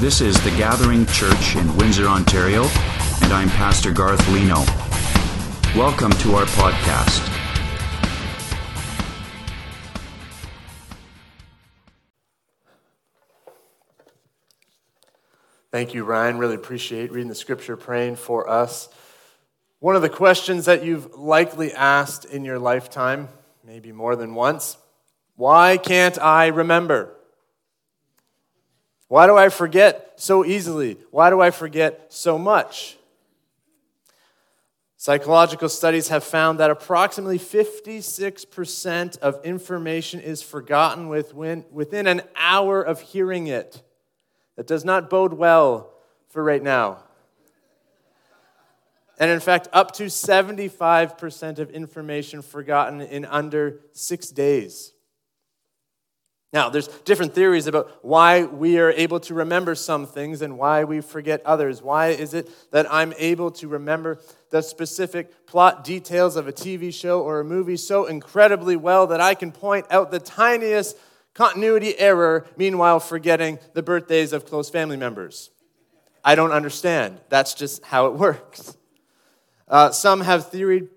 This is the Gathering Church in Windsor, Ontario, and I'm Pastor Garth Leno. Welcome to our podcast. Thank you, Ryan. Really appreciate reading the scripture, praying for us. One of the questions that you've likely asked in your lifetime, maybe more than once why can't I remember? Why do I forget so easily? Why do I forget so much? Psychological studies have found that approximately 56% of information is forgotten within an hour of hearing it. That does not bode well for right now. And in fact, up to 75% of information forgotten in under six days. Now, there's different theories about why we are able to remember some things and why we forget others. Why is it that I'm able to remember the specific plot details of a TV show or a movie so incredibly well that I can point out the tiniest continuity error, meanwhile forgetting the birthdays of close family members? I don't understand. That's just how it works. Uh, some have theory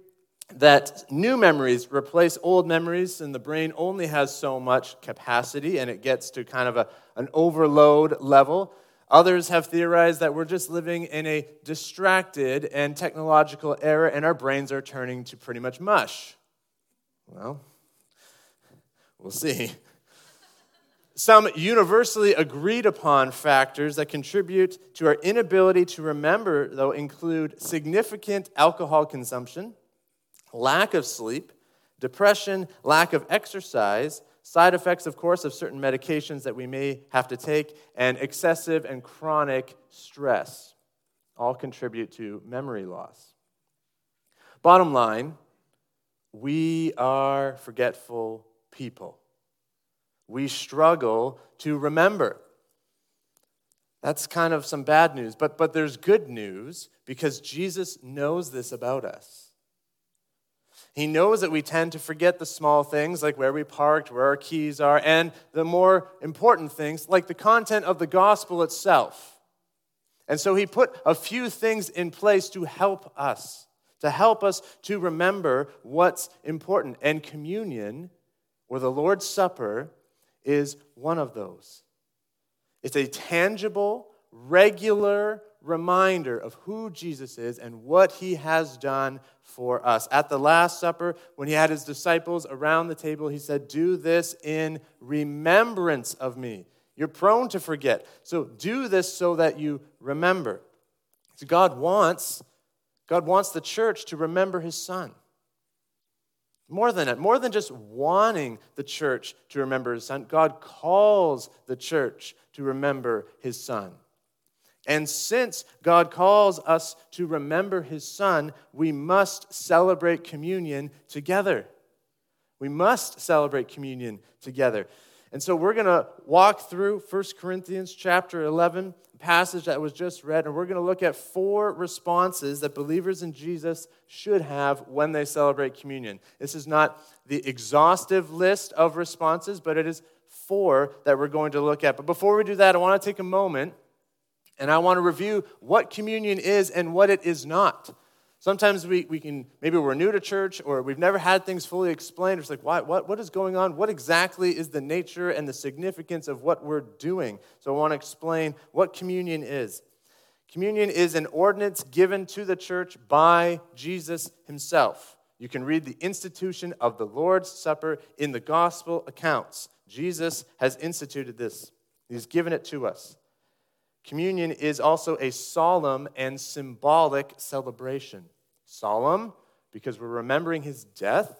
that new memories replace old memories, and the brain only has so much capacity, and it gets to kind of a, an overload level. Others have theorized that we're just living in a distracted and technological era, and our brains are turning to pretty much mush. Well, we'll see. Some universally agreed upon factors that contribute to our inability to remember, though, include significant alcohol consumption lack of sleep, depression, lack of exercise, side effects, of course, of certain medications that we may have to take, and excessive and chronic stress all contribute to memory loss. Bottom line, we are forgetful people. We struggle to remember. That's kind of some bad news, but, but there's good news because Jesus knows this about us. He knows that we tend to forget the small things like where we parked, where our keys are, and the more important things like the content of the gospel itself. And so he put a few things in place to help us, to help us to remember what's important. And communion, or the Lord's Supper, is one of those. It's a tangible, regular reminder of who Jesus is and what he has done for us. At the Last Supper, when he had his disciples around the table, he said, Do this in remembrance of me. You're prone to forget. So do this so that you remember. So God wants, God wants the church to remember his son. More than that, more than just wanting the church to remember his son, God calls the church to remember his son. And since God calls us to remember his son, we must celebrate communion together. We must celebrate communion together. And so we're going to walk through 1 Corinthians chapter 11, passage that was just read, and we're going to look at four responses that believers in Jesus should have when they celebrate communion. This is not the exhaustive list of responses, but it is four that we're going to look at. But before we do that, I want to take a moment and I want to review what communion is and what it is not. Sometimes we, we can, maybe we're new to church or we've never had things fully explained. It's like, what, what, what is going on? What exactly is the nature and the significance of what we're doing? So I want to explain what communion is. Communion is an ordinance given to the church by Jesus himself. You can read the institution of the Lord's Supper in the gospel accounts. Jesus has instituted this, He's given it to us. Communion is also a solemn and symbolic celebration. Solemn, because we're remembering his death.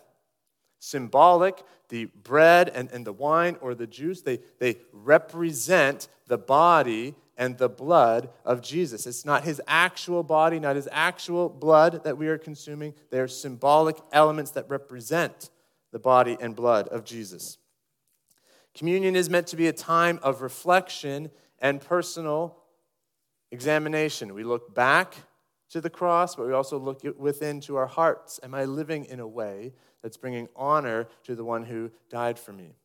Symbolic, the bread and, and the wine or the juice, they, they represent the body and the blood of Jesus. It's not his actual body, not his actual blood that we are consuming. They are symbolic elements that represent the body and blood of Jesus. Communion is meant to be a time of reflection and personal examination. We look back to the cross, but we also look within to our hearts. Am I living in a way that's bringing honor to the one who died for me?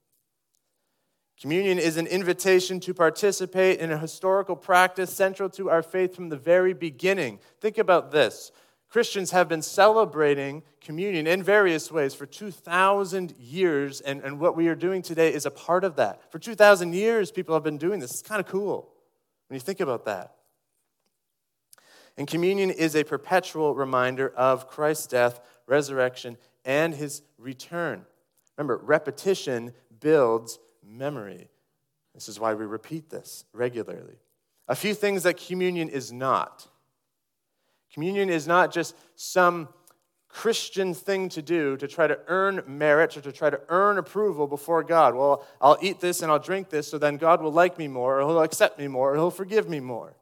Communion is an invitation to participate in a historical practice central to our faith from the very beginning. Think about this Christians have been celebrating communion in various ways for 2,000 years, and, and what we are doing today is a part of that. For 2,000 years, people have been doing this. It's kind of cool when you think about that. And communion is a perpetual reminder of Christ's death, resurrection, and his return. Remember, repetition builds memory. This is why we repeat this regularly. A few things that communion is not. Communion is not just some Christian thing to do to try to earn merit or to try to earn approval before God. Well, I'll eat this and I'll drink this so then God will like me more, or He'll accept me more, or He'll forgive me more.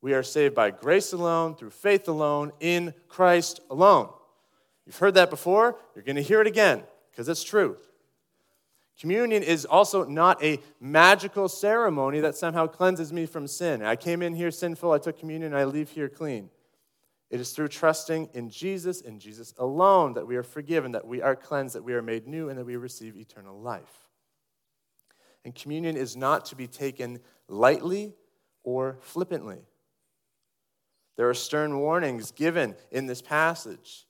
We are saved by grace alone, through faith alone, in Christ alone. You've heard that before, you're going to hear it again because it's true. Communion is also not a magical ceremony that somehow cleanses me from sin. I came in here sinful, I took communion, I leave here clean. It is through trusting in Jesus and Jesus alone that we are forgiven, that we are cleansed, that we are made new, and that we receive eternal life. And communion is not to be taken lightly or flippantly. There are stern warnings given in this passage,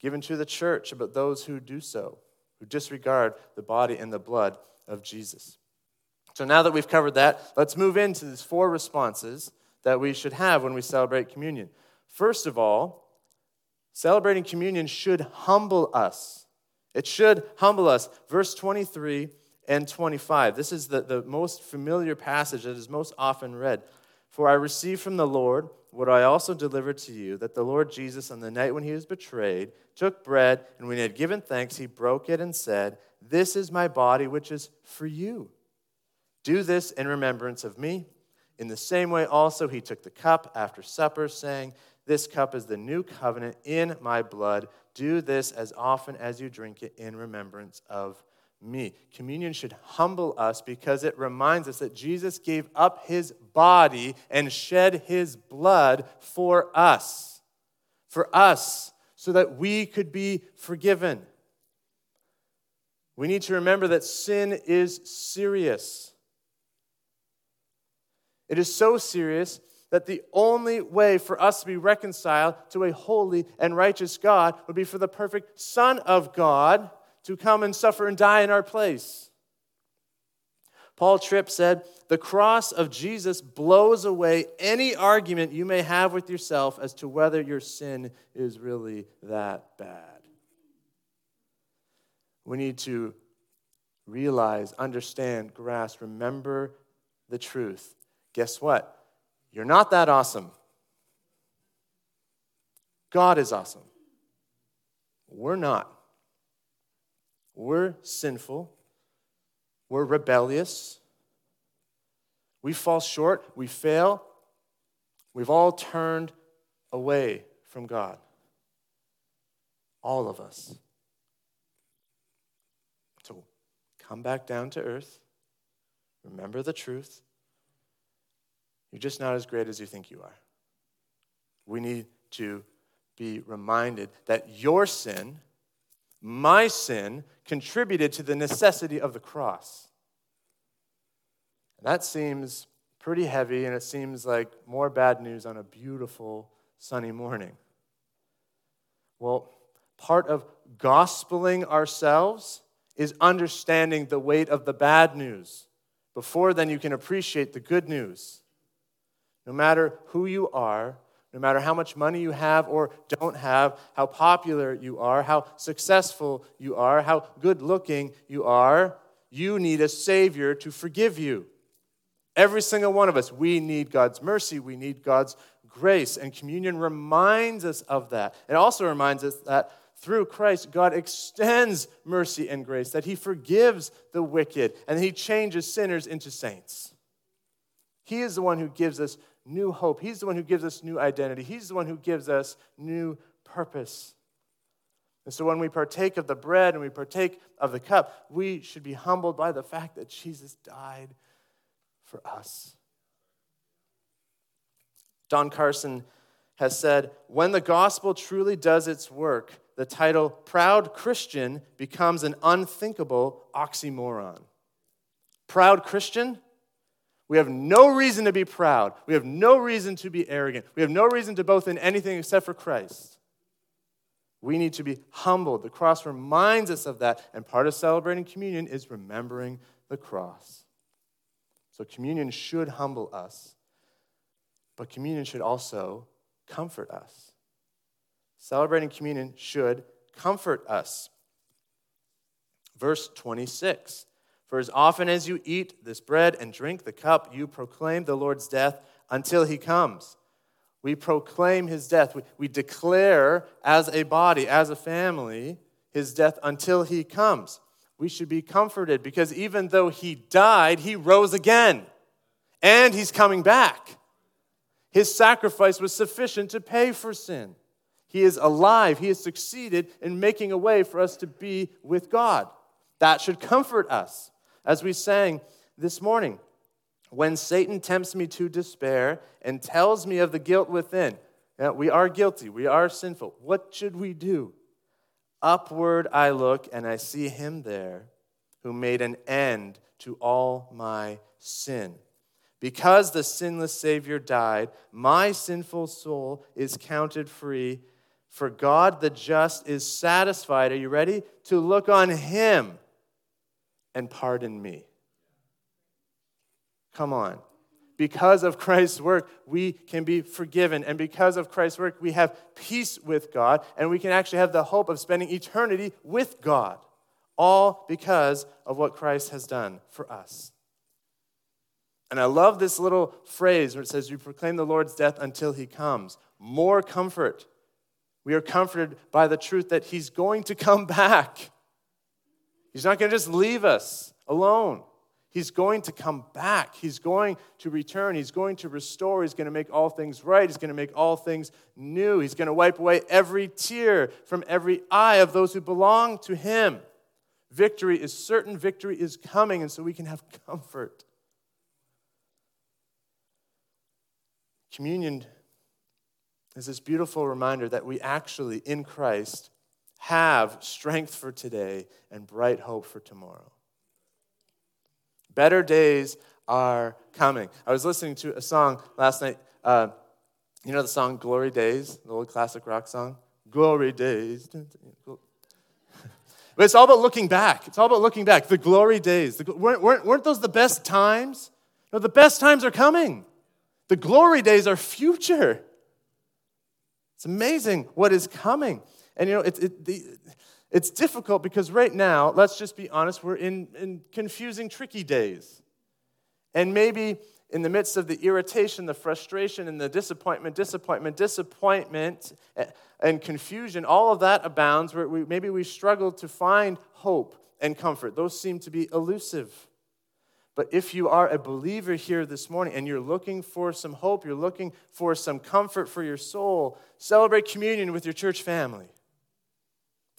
given to the church about those who do so, who disregard the body and the blood of Jesus. So now that we've covered that, let's move into these four responses that we should have when we celebrate communion. First of all, celebrating communion should humble us. It should humble us. Verse 23 and 25. This is the, the most familiar passage that is most often read. For I received from the Lord what I also delivered to you that the Lord Jesus, on the night when he was betrayed, took bread, and when he had given thanks, he broke it and said, This is my body, which is for you. Do this in remembrance of me. In the same way, also, he took the cup after supper, saying, this cup is the new covenant in my blood. Do this as often as you drink it in remembrance of me. Communion should humble us because it reminds us that Jesus gave up his body and shed his blood for us. For us, so that we could be forgiven. We need to remember that sin is serious. It is so serious that the only way for us to be reconciled to a holy and righteous God would be for the perfect Son of God to come and suffer and die in our place. Paul Tripp said, The cross of Jesus blows away any argument you may have with yourself as to whether your sin is really that bad. We need to realize, understand, grasp, remember the truth. Guess what? You're not that awesome. God is awesome. We're not. We're sinful. We're rebellious. We fall short. We fail. We've all turned away from God. All of us. So come back down to earth. Remember the truth. You're just not as great as you think you are. We need to be reminded that your sin, my sin, contributed to the necessity of the cross. that seems pretty heavy, and it seems like more bad news on a beautiful sunny morning. Well, part of gospeling ourselves is understanding the weight of the bad news. Before then, you can appreciate the good news. No matter who you are, no matter how much money you have or don't have, how popular you are, how successful you are, how good looking you are, you need a Savior to forgive you. Every single one of us, we need God's mercy, we need God's grace, and communion reminds us of that. It also reminds us that through Christ, God extends mercy and grace, that He forgives the wicked, and He changes sinners into saints. He is the one who gives us new hope. He's the one who gives us new identity. He's the one who gives us new purpose. And so when we partake of the bread and we partake of the cup, we should be humbled by the fact that Jesus died for us. Don Carson has said when the gospel truly does its work, the title proud Christian becomes an unthinkable oxymoron. proud Christian, we have no reason to be proud. We have no reason to be arrogant. We have no reason to boast in anything except for Christ. We need to be humbled. The cross reminds us of that, and part of celebrating communion is remembering the cross. So, communion should humble us, but communion should also comfort us. Celebrating communion should comfort us. Verse 26 For as often as you eat this bread and drink the cup, you proclaim the Lord's death until he comes. We proclaim his death. We, we declare as a body, as a family, his death until he comes. We should be comforted because even though he died, he rose again and he's coming back. His sacrifice was sufficient to pay for sin. He is alive. He has succeeded in making a way for us to be with God. That should comfort us. As we sang this morning, when Satan tempts me to despair and tells me of the guilt within, we are guilty, we are sinful. What should we do? Upward I look and I see him there who made an end to all my sin. Because the sinless Savior died, my sinful soul is counted free. For God the just is satisfied, are you ready? To look on him and pardon me. Come on. Because of Christ's work, we can be forgiven. And because of Christ's work, we have peace with God. And we can actually have the hope of spending eternity with God. All because of what Christ has done for us. And I love this little phrase where it says, You proclaim the Lord's death until he comes. More comfort. We are comforted by the truth that he's going to come back. He's not going to just leave us alone. He's going to come back. He's going to return. He's going to restore. He's going to make all things right. He's going to make all things new. He's going to wipe away every tear from every eye of those who belong to Him. Victory is certain, victory is coming, and so we can have comfort. Communion is this beautiful reminder that we actually, in Christ, have strength for today and bright hope for tomorrow. Better days are coming. I was listening to a song last night. Uh, you know the song Glory Days, the old classic rock song? Glory Days. but it's all about looking back. It's all about looking back. The glory days. The, weren't, weren't, weren't those the best times? No, the best times are coming. The glory days are future. It's amazing what is coming. And you know, it, it, the, it's difficult because right now, let's just be honest, we're in, in confusing, tricky days. And maybe in the midst of the irritation, the frustration, and the disappointment, disappointment, disappointment, eh, and confusion, all of that abounds where we, maybe we struggle to find hope and comfort. Those seem to be elusive. But if you are a believer here this morning and you're looking for some hope, you're looking for some comfort for your soul, celebrate communion with your church family.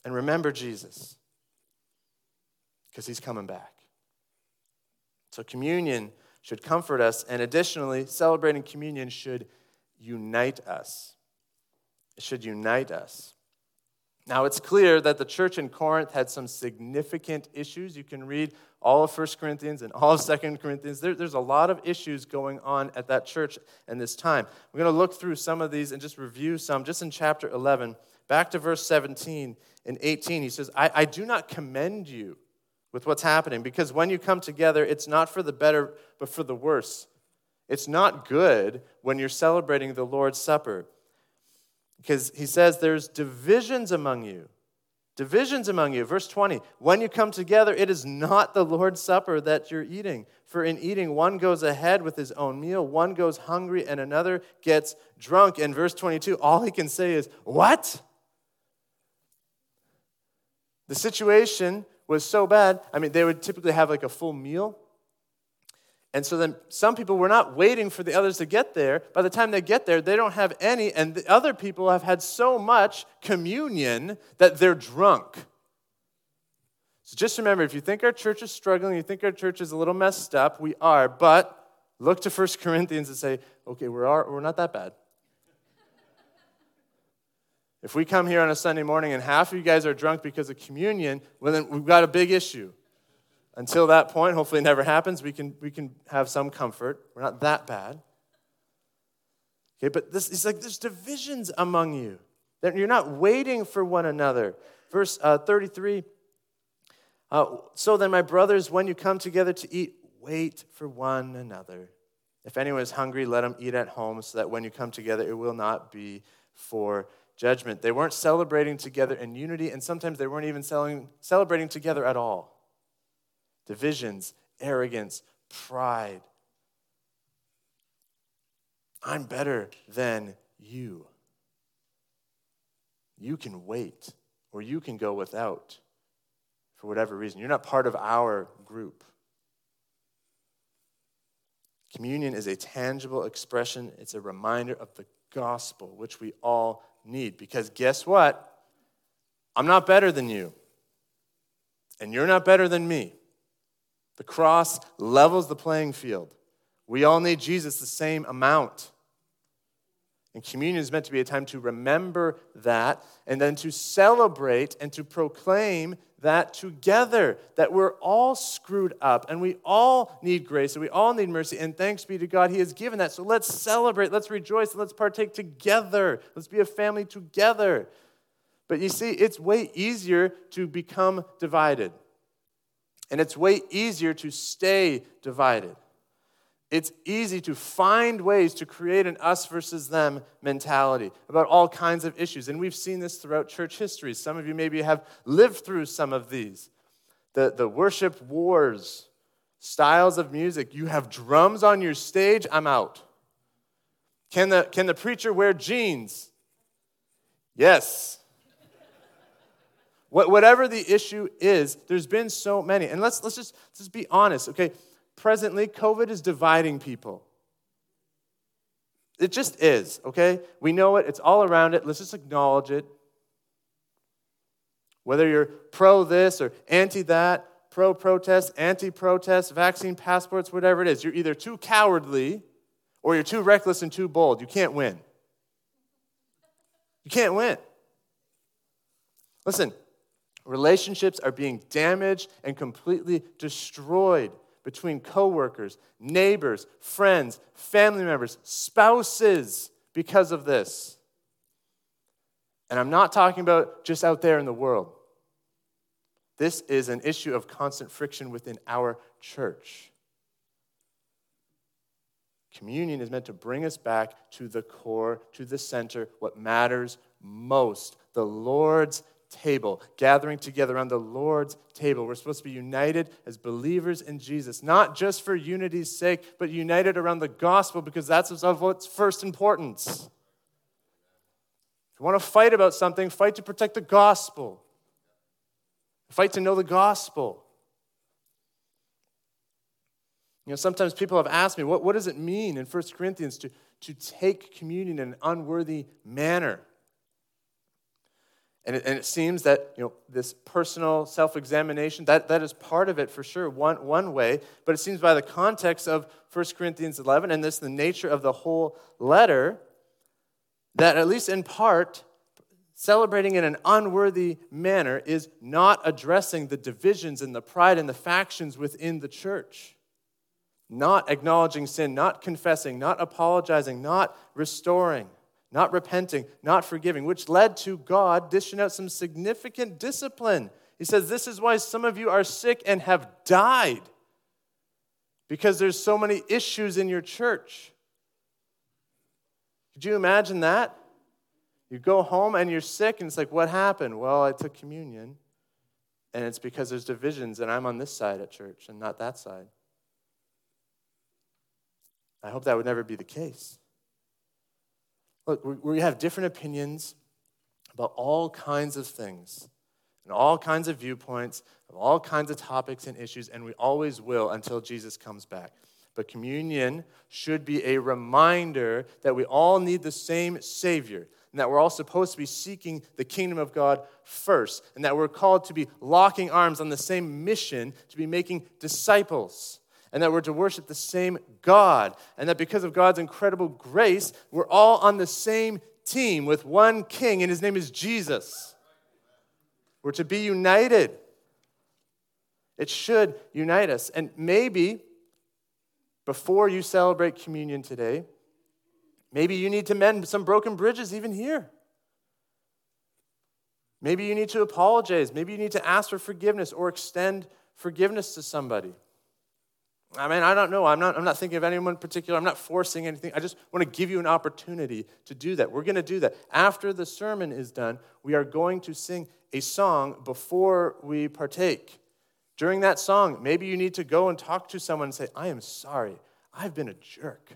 And remember Jesus, because he's coming back. So, communion should comfort us, and additionally, celebrating communion should unite us. It should unite us. Now, it's clear that the church in Corinth had some significant issues. You can read all of 1 Corinthians and all of 2 Corinthians. There, there's a lot of issues going on at that church in this time. We're going to look through some of these and just review some. Just in chapter 11, back to verse 17 and 18, he says, I, I do not commend you with what's happening because when you come together, it's not for the better, but for the worse. It's not good when you're celebrating the Lord's Supper because he says there's divisions among you. Divisions among you. Verse 20, when you come together, it is not the Lord's Supper that you're eating. For in eating, one goes ahead with his own meal, one goes hungry, and another gets drunk. And verse 22, all he can say is, What? The situation was so bad. I mean, they would typically have like a full meal. And so then some people were not waiting for the others to get there. By the time they get there, they don't have any, and the other people have had so much communion that they're drunk. So just remember if you think our church is struggling, you think our church is a little messed up, we are, but look to 1 Corinthians and say, okay, we're, we're not that bad. If we come here on a Sunday morning and half of you guys are drunk because of communion, well, then we've got a big issue. Until that point, hopefully it never happens, we can, we can have some comfort. We're not that bad. Okay, but this is like there's divisions among you. That you're not waiting for one another. Verse uh, 33 uh, So then, my brothers, when you come together to eat, wait for one another. If anyone is hungry, let him eat at home, so that when you come together, it will not be for judgment. They weren't celebrating together in unity, and sometimes they weren't even celebrating together at all. Divisions, arrogance, pride. I'm better than you. You can wait, or you can go without for whatever reason. You're not part of our group. Communion is a tangible expression, it's a reminder of the gospel, which we all need. Because guess what? I'm not better than you, and you're not better than me. The cross levels the playing field. We all need Jesus the same amount. And communion is meant to be a time to remember that and then to celebrate and to proclaim that together, that we're all screwed up and we all need grace and we all need mercy. And thanks be to God, He has given that. So let's celebrate, let's rejoice, and let's partake together. Let's be a family together. But you see, it's way easier to become divided, and it's way easier to stay divided it's easy to find ways to create an us versus them mentality about all kinds of issues. And we've seen this throughout church history. Some of you maybe have lived through some of these. The, the worship wars, styles of music. You have drums on your stage, I'm out. Can the, can the preacher wear jeans? Yes. Whatever the issue is, there's been so many. And let's, let's, just, let's just be honest, okay? Presently, COVID is dividing people. It just is, okay? We know it, it's all around it. Let's just acknowledge it. Whether you're pro this or anti that, pro protest, anti protest, vaccine passports, whatever it is, you're either too cowardly or you're too reckless and too bold. You can't win. You can't win. Listen, relationships are being damaged and completely destroyed between coworkers, neighbors, friends, family members, spouses because of this. And I'm not talking about just out there in the world. This is an issue of constant friction within our church. Communion is meant to bring us back to the core, to the center, what matters most the Lord's table, gathering together on the Lord's table. We're supposed to be united as believers in Jesus, not just for unity's sake, but united around the gospel because that's of what's first importance. If you want to fight about something, fight to protect the gospel, fight to know the gospel. You know, sometimes people have asked me, what, what does it mean in 1 Corinthians to, to take communion in an unworthy manner? And it, and it seems that you know, this personal self examination, that, that is part of it for sure, one, one way. But it seems by the context of 1 Corinthians 11 and this, the nature of the whole letter, that at least in part, celebrating in an unworthy manner is not addressing the divisions and the pride and the factions within the church. Not acknowledging sin, not confessing, not apologizing, not restoring not repenting, not forgiving, which led to God dishing out some significant discipline. He says, This is why some of you are sick and have died, because there's so many issues in your church. Could you imagine that? You go home and you're sick, and it's like, What happened? Well, I took communion, and it's because there's divisions, and I'm on this side at church and not that side. I hope that would never be the case. Look, we have different opinions about all kinds of things and all kinds of viewpoints of all kinds of topics and issues, and we always will until Jesus comes back. But communion should be a reminder that we all need the same Savior, and that we're all supposed to be seeking the kingdom of God first, and that we're called to be locking arms on the same mission to be making disciples and that we're to worship the same God, and that because of God's incredible grace, we're all on the same team with one king, and his name is Jesus. We're to be united. It should unite us. And maybe before you celebrate communion today, maybe you need to mend some broken bridges even here. Maybe you need to apologize. Maybe you need to ask for forgiveness or extend forgiveness to somebody. I mean, I don't know. I'm not, I'm not thinking of anyone in particular. I'm not forcing anything. I just want to give you an opportunity to do that. We're going to do that. After the sermon is done, we are going to sing a song before we partake. During that song, maybe you need to go and talk to someone and say, I am sorry. I've been a jerk.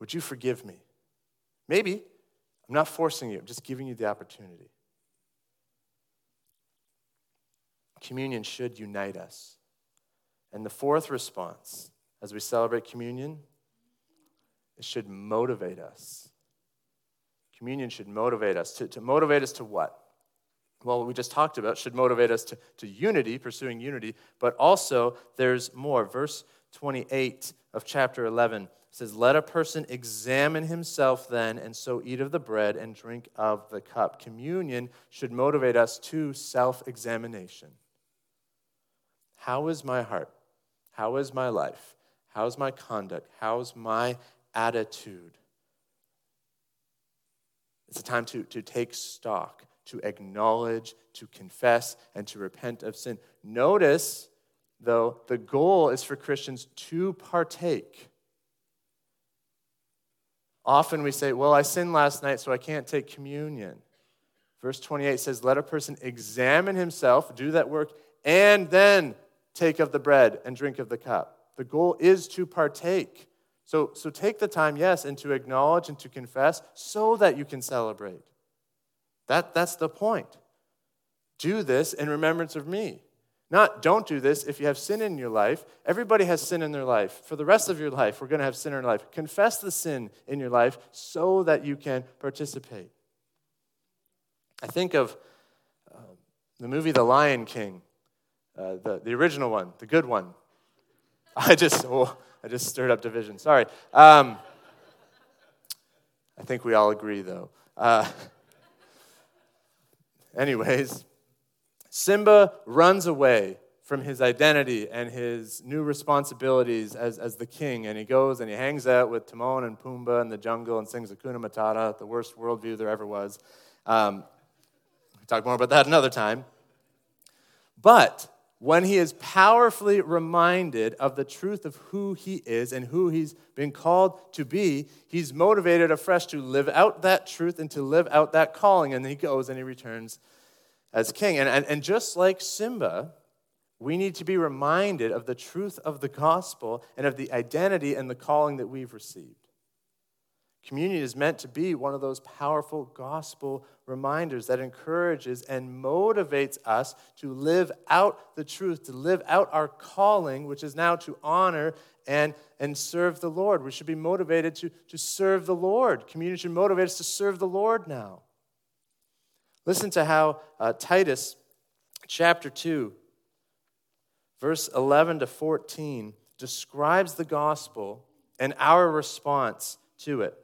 Would you forgive me? Maybe. I'm not forcing you, I'm just giving you the opportunity. Communion should unite us. And the fourth response, as we celebrate communion, it should motivate us. Communion should motivate us. To, to motivate us to what? Well, what we just talked about should motivate us to, to unity, pursuing unity, but also there's more. Verse 28 of chapter 11 says, Let a person examine himself then, and so eat of the bread and drink of the cup. Communion should motivate us to self examination. How is my heart? How is my life? How's my conduct? How's my attitude? It's a time to, to take stock, to acknowledge, to confess, and to repent of sin. Notice, though, the goal is for Christians to partake. Often we say, Well, I sinned last night, so I can't take communion. Verse 28 says, Let a person examine himself, do that work, and then take of the bread and drink of the cup. The goal is to partake. So, so take the time, yes, and to acknowledge and to confess so that you can celebrate. That, that's the point. Do this in remembrance of me. Not don't do this if you have sin in your life. Everybody has sin in their life. For the rest of your life, we're going to have sin in our life. Confess the sin in your life so that you can participate. I think of uh, the movie The Lion King. Uh, the, the original one, the good one. I just, oh, I just stirred up division. Sorry. Um, I think we all agree, though. Uh, anyways, Simba runs away from his identity and his new responsibilities as, as the king, and he goes and he hangs out with Timon and Pumbaa in the jungle and sings Hakuna Matata, the worst worldview there ever was. Um, we'll talk more about that another time. But when he is powerfully reminded of the truth of who he is and who he's been called to be, he's motivated afresh to live out that truth and to live out that calling. And he goes and he returns as king. And, and, and just like Simba, we need to be reminded of the truth of the gospel and of the identity and the calling that we've received. Communion is meant to be one of those powerful gospel reminders that encourages and motivates us to live out the truth, to live out our calling, which is now to honor and, and serve the Lord. We should be motivated to, to serve the Lord. Communion should motivate us to serve the Lord now. Listen to how uh, Titus chapter 2, verse 11 to 14, describes the gospel and our response to it.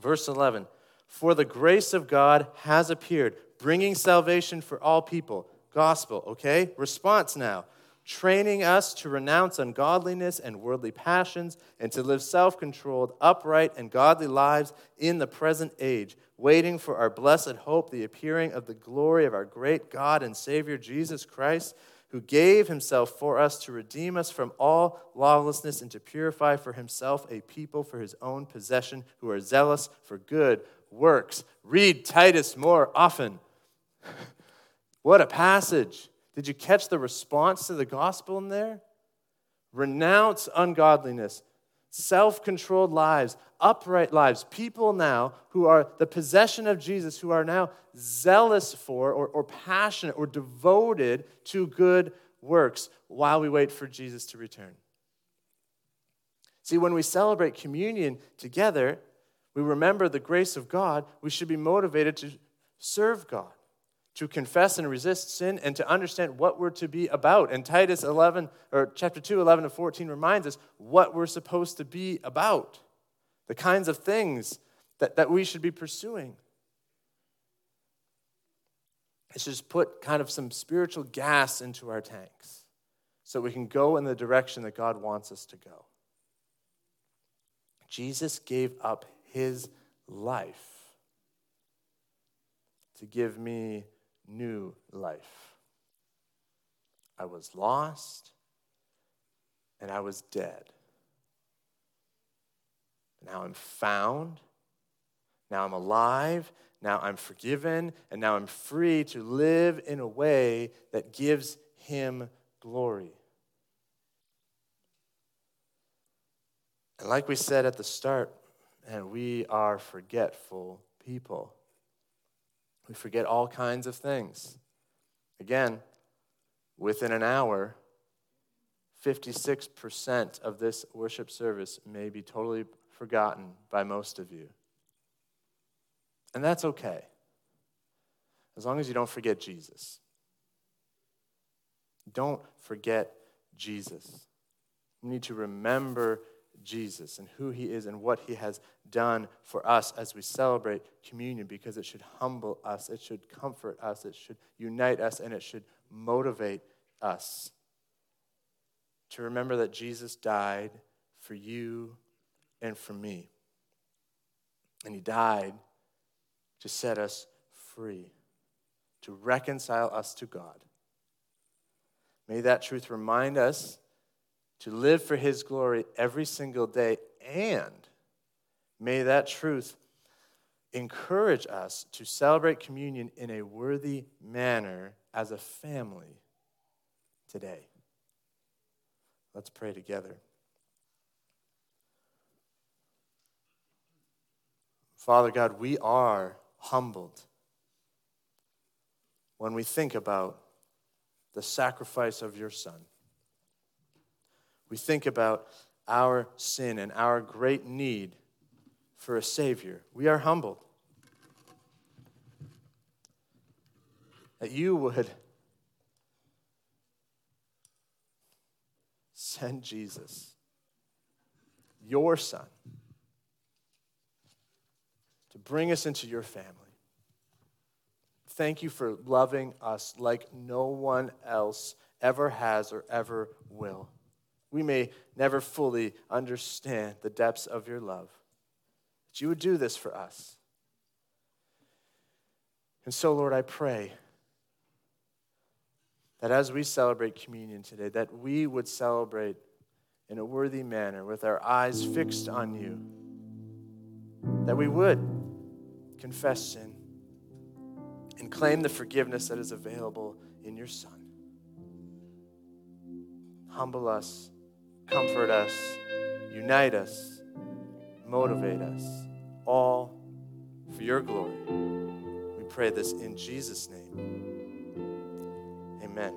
Verse 11 For the grace of God has appeared, bringing salvation for all people. Gospel, okay? Response now. Training us to renounce ungodliness and worldly passions and to live self controlled, upright, and godly lives in the present age, waiting for our blessed hope, the appearing of the glory of our great God and Savior Jesus Christ who gave himself for us to redeem us from all lawlessness and to purify for himself a people for his own possession who are zealous for good works. Read Titus more often. what a passage. Did you catch the response to the gospel in there? Renounce ungodliness, self controlled lives, upright lives, people now who are the possession of Jesus, who are now zealous for or, or passionate or devoted to good works while we wait for Jesus to return. See, when we celebrate communion together, we remember the grace of God, we should be motivated to serve God to confess and resist sin and to understand what we're to be about. And Titus 11 or chapter 2 11 to 14 reminds us what we're supposed to be about. The kinds of things that, that we should be pursuing. It's just put kind of some spiritual gas into our tanks so we can go in the direction that God wants us to go. Jesus gave up his life to give me new life. I was lost and I was dead. Now I'm found. Now I'm alive. Now I'm forgiven. And now I'm free to live in a way that gives him glory. And like we said at the start, and we are forgetful people. We forget all kinds of things. Again, within an hour, 56% of this worship service may be totally forgotten by most of you. And that's okay, as long as you don't forget Jesus. Don't forget Jesus. You need to remember Jesus and who he is and what he has done for us as we celebrate communion because it should humble us, it should comfort us, it should unite us, and it should motivate us to remember that Jesus died for you and for me. And he died to set us free, to reconcile us to God. May that truth remind us to live for His glory every single day. And may that truth encourage us to celebrate communion in a worthy manner as a family today. Let's pray together. Father God, we are humbled when we think about the sacrifice of your Son we think about our sin and our great need for a Savior, we are humbled. That you would send Jesus, your Son, to bring us into your family. Thank you for loving us like no one else ever has or ever will. We may never fully understand the depths of your love. That you would do this for us. And so, Lord, I pray that as we celebrate communion today, that we would celebrate in a worthy manner with our eyes fixed on you. That we would confess sin and claim the forgiveness that is available in your Son. Humble us comfort us, unite us, motivate us, all for your glory. We pray this in Jesus' name. Amen.